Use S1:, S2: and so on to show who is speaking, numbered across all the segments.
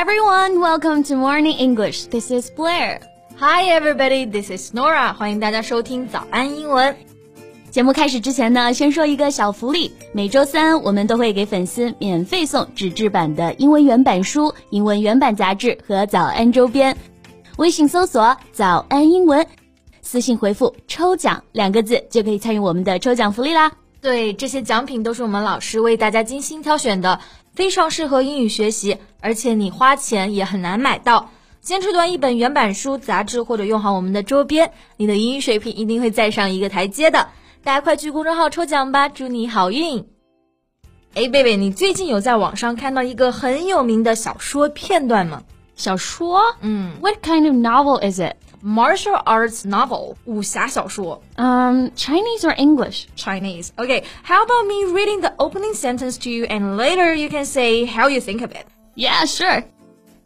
S1: everyone, welcome to Morning English. This is Blair.
S2: Hi everybody, this is Nora. 欢迎大家收听早安英文。
S1: 节目开始之前呢，先说一个小福利。每周三我们都会给粉丝免费送纸质版的英文原版书、英文原版杂志和早安周边。微信搜索“早安英文”，私信回复“抽奖”两个字就可以参与我们的抽奖福利啦。
S2: 对，这些奖品都是我们老师为大家精心挑选的。非常适合英语学习，而且你花钱也很难买到。坚持读一本原版书、杂志，或者用好我们的周边，你的英语水平一定会再上一个台阶的。大家快去公众号抽奖吧，祝你好运！哎，贝贝，你最近有在网上看到一个很有名的小说片段吗？
S1: 小说？
S2: 嗯
S1: ，What kind of novel is it?
S2: martial arts novel 武侠小说.
S1: Um, Chinese or English?
S2: Chinese. Okay, how about me reading the opening sentence to you and later you can say how you think of it?
S1: Yeah, sure.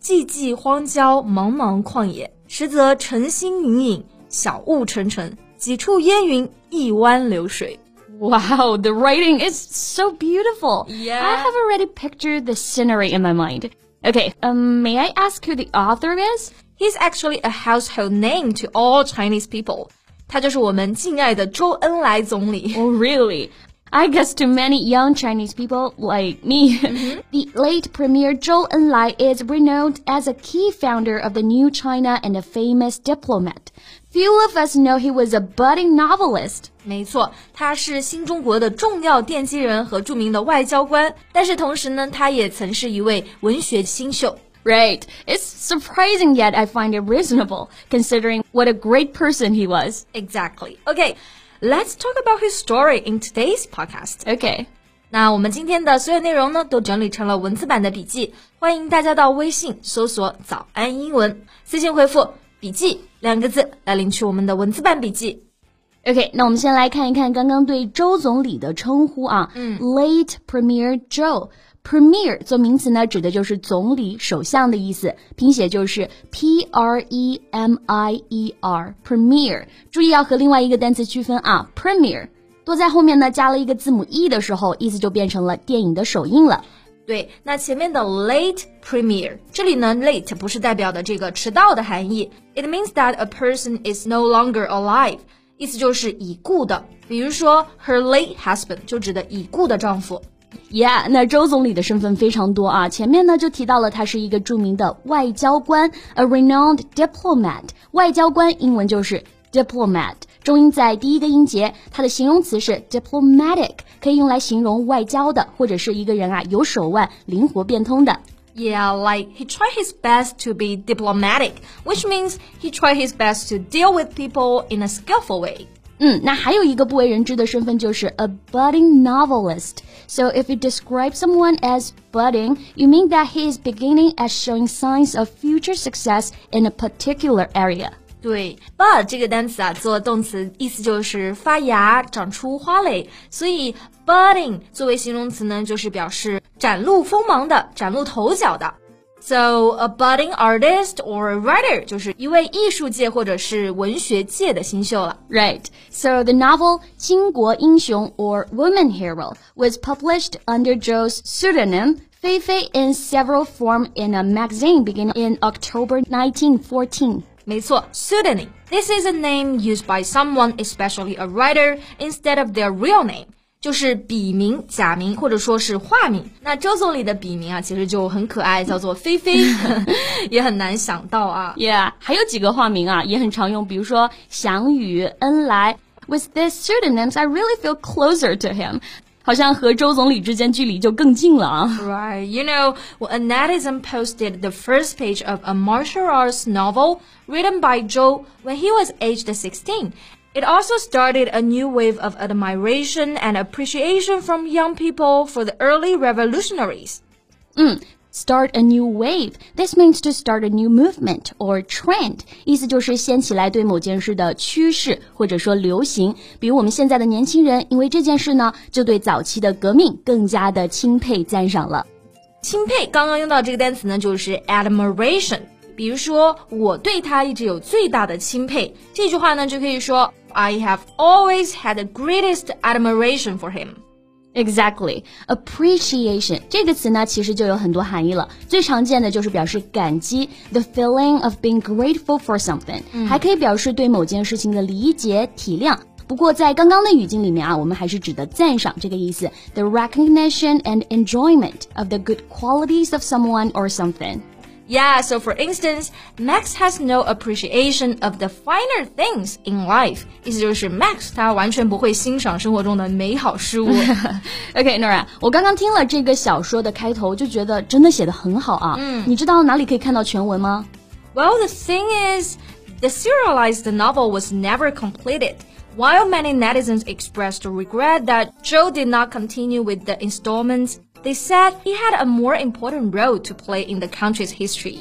S2: 寂寂荒郊，茫茫旷野，实则晨星隐隐，小雾沉沉，几处烟云，一湾流水。
S1: Wow, the writing is so beautiful.
S2: Yeah.
S1: I have already pictured the scenery in my mind. Okay, um, may I ask who the author is?
S2: He's actually a household name to all Chinese people. 他就是我们敬爱的周恩来总理。
S1: Oh, really? I guess to many young Chinese people like me,
S2: mm-hmm.
S1: the late Premier Zhou Enlai is renowned as a key founder of the New China and a famous diplomat. Few of us know he was a budding novelist.
S2: 没错，他是新中国的重要奠基人和着名的外交官，但是同时呢，他也曾是一位文学新秀。
S1: Right. It's surprising yet I find it reasonable considering what a great person he was.
S2: Exactly. Okay. Let's talk about his story in today's podcast.
S1: Okay.
S2: 那我们今天的所有内容呢，都整理成了文字版的笔记，欢迎大家到微信搜索“早安英文”，私信回复“笔记”两个字来领取我们的文字版笔记。
S1: OK，那我们先来看一看刚刚对周总理的称呼啊，嗯，Late Premier Zhou。Premier 做名词呢，指的就是总理、首相的意思，拼写就是 P R E M I E R Premier。注意要和另外一个单词区分啊，Premier 多在后面呢加了一个字母 e 的时候，意思就变成了电影的首映了。
S2: 对，那前面的 late premier，这里呢 late 不是代表的这个迟到的含义，it means that a person is no longer alive，意思就是已故的。比如说 her late husband 就指的已故的丈夫。
S1: Yeah，那周总理的身份非常多啊。前面呢就提到了他是一个着名的外交官，a renowned diplomat。外交官英文就是 diplomat，重音在第一个音节。它的形容词是 diplomatic，可以用来形容外交的，或者是一个人啊有手腕、灵活变通的。
S2: Yeah, like he tried his best to be diplomatic, which means he tried his best to deal with people in a skillful way.
S1: 嗯，那还有一个不为人知的身份就是 a budding novelist。So if you describe someone as budding, you mean that he is beginning as showing signs of future success in a particular area.
S2: 对，bud 这个单词啊，做动词意思就是发芽、长出花蕾，所以 budding 作为形容词呢，就是表示展露锋芒的、崭露头角的。So a budding artist or a writer
S1: Right. So the novel 巾帼英雄 or Woman Hero was published under Zhou's pseudonym Fei Fei in several form in a magazine beginning in October 1914.
S2: This is a name used by someone, especially a writer, instead of their real name. 就是笔名、假名或者说是化名。那周总理的笔名啊，其实就很可爱，叫做菲菲，也很难想到啊。
S1: Yeah，还有几个化名啊，也很常用，比如说祥宇、恩来。With these pseudonyms, I really feel closer to him. 好像和周总理之间距离就更近了啊。
S2: Right, you know, when a netizen posted the first page of a martial arts novel written by Zhou when he was aged 16. It also started a new wave of admiration and appreciation from young people for the early revolutionaries.
S1: Mm, start a new wave. This means to start a new movement or trend. 意思就是掀起来对某件事的趋势或者说流行。比如我们现在的年轻人，因为这件事呢，就对早期的革命更加的钦佩赞赏了。
S2: 钦佩刚刚用到这个单词呢，就是 admiration。 比如说，我对他一直有最大的钦佩。这句话呢，就可以说 I have always had the greatest admiration for him。
S1: Exactly, appreciation 这个词呢，其实就有很多含义了。最常见的就是表示感激，the feeling of being grateful for something，、嗯、还可以表示对某件事情的理解、体谅。不过在刚刚的语境里面啊，我们还是指的赞赏这个意思，the recognition and enjoyment of the good qualities of someone or something。
S2: yeah, so for instance, Max has no appreciation of the finer things in life. 意思就是 Max 他完全不会欣赏生活中的美好事物。
S1: OK，Nora，、okay, 我刚刚听了这个小说的开头，就觉得真的写的很好啊。嗯，你知道哪里可以看到全文吗
S2: ？Well, the thing is, the serialized novel was never completed. While many netizens expressed regret that Zhou did not continue with the installments they said he had a more important role to play in the country's history.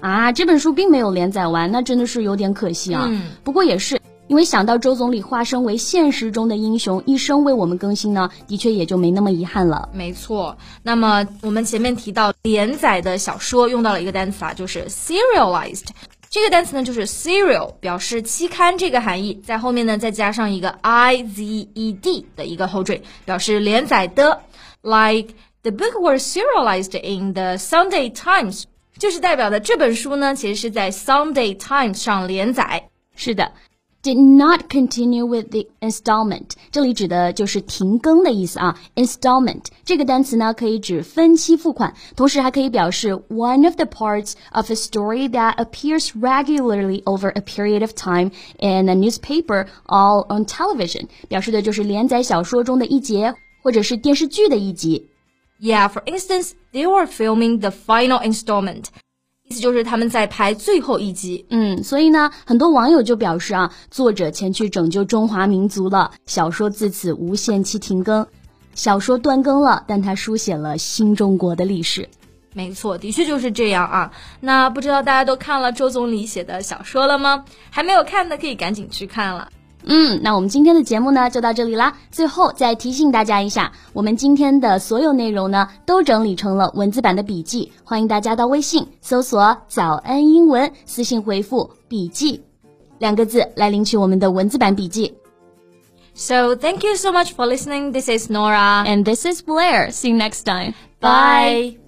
S1: 啊，这本书并没有连载完，那真的是有点可惜啊。嗯、不过也是，因为想到周总理化身为现实中的英雄，一生为我们更新呢，的确也就没那么遗憾了。
S2: 没错。那么我们前面提到连载的小说用到了一个单词啊，就是 serialized。这个单词呢，就是 serial，表示期刊这个含义，在后面呢再加上一个 i z e d 的一个后缀，表示连载的。Like The book was serialized in the Sunday Times，就是代表的这本书呢，其实是在 Sunday Times 上连载。
S1: 是的，did not continue with the installment，这里指的就是停更的意思啊。installment 这个单词呢，可以指分期付款，同时还可以表示 one of the parts of a story that appears regularly over a period of time in a newspaper or on television，表示的就是连载小说中的一节，或者是电视剧的一集。
S2: Yeah, for instance, they were filming the final installment. 意思就是他们在拍最后一集。
S1: 嗯，所以呢，很多网友就表示啊，作者前去拯救中华民族了，小说自此无限期停更。小说断更了，但他书写了新中国的历史。
S2: 没错，的确就是这样啊。那不知道大家都看了周总理写的小说了吗？还没有看的可以赶紧去看了。
S1: 嗯，那我们今天的节目呢就到这里啦。最后再提醒大家一下，我们今天的所有内容呢都整理成了文字版的笔记，欢迎大家到微信搜索“早安英文”，私信回复“笔记”两个字来领取我们的文字版笔记。
S2: So thank you so much for listening. This is Nora
S1: and this is Blair. See you next time.
S2: Bye.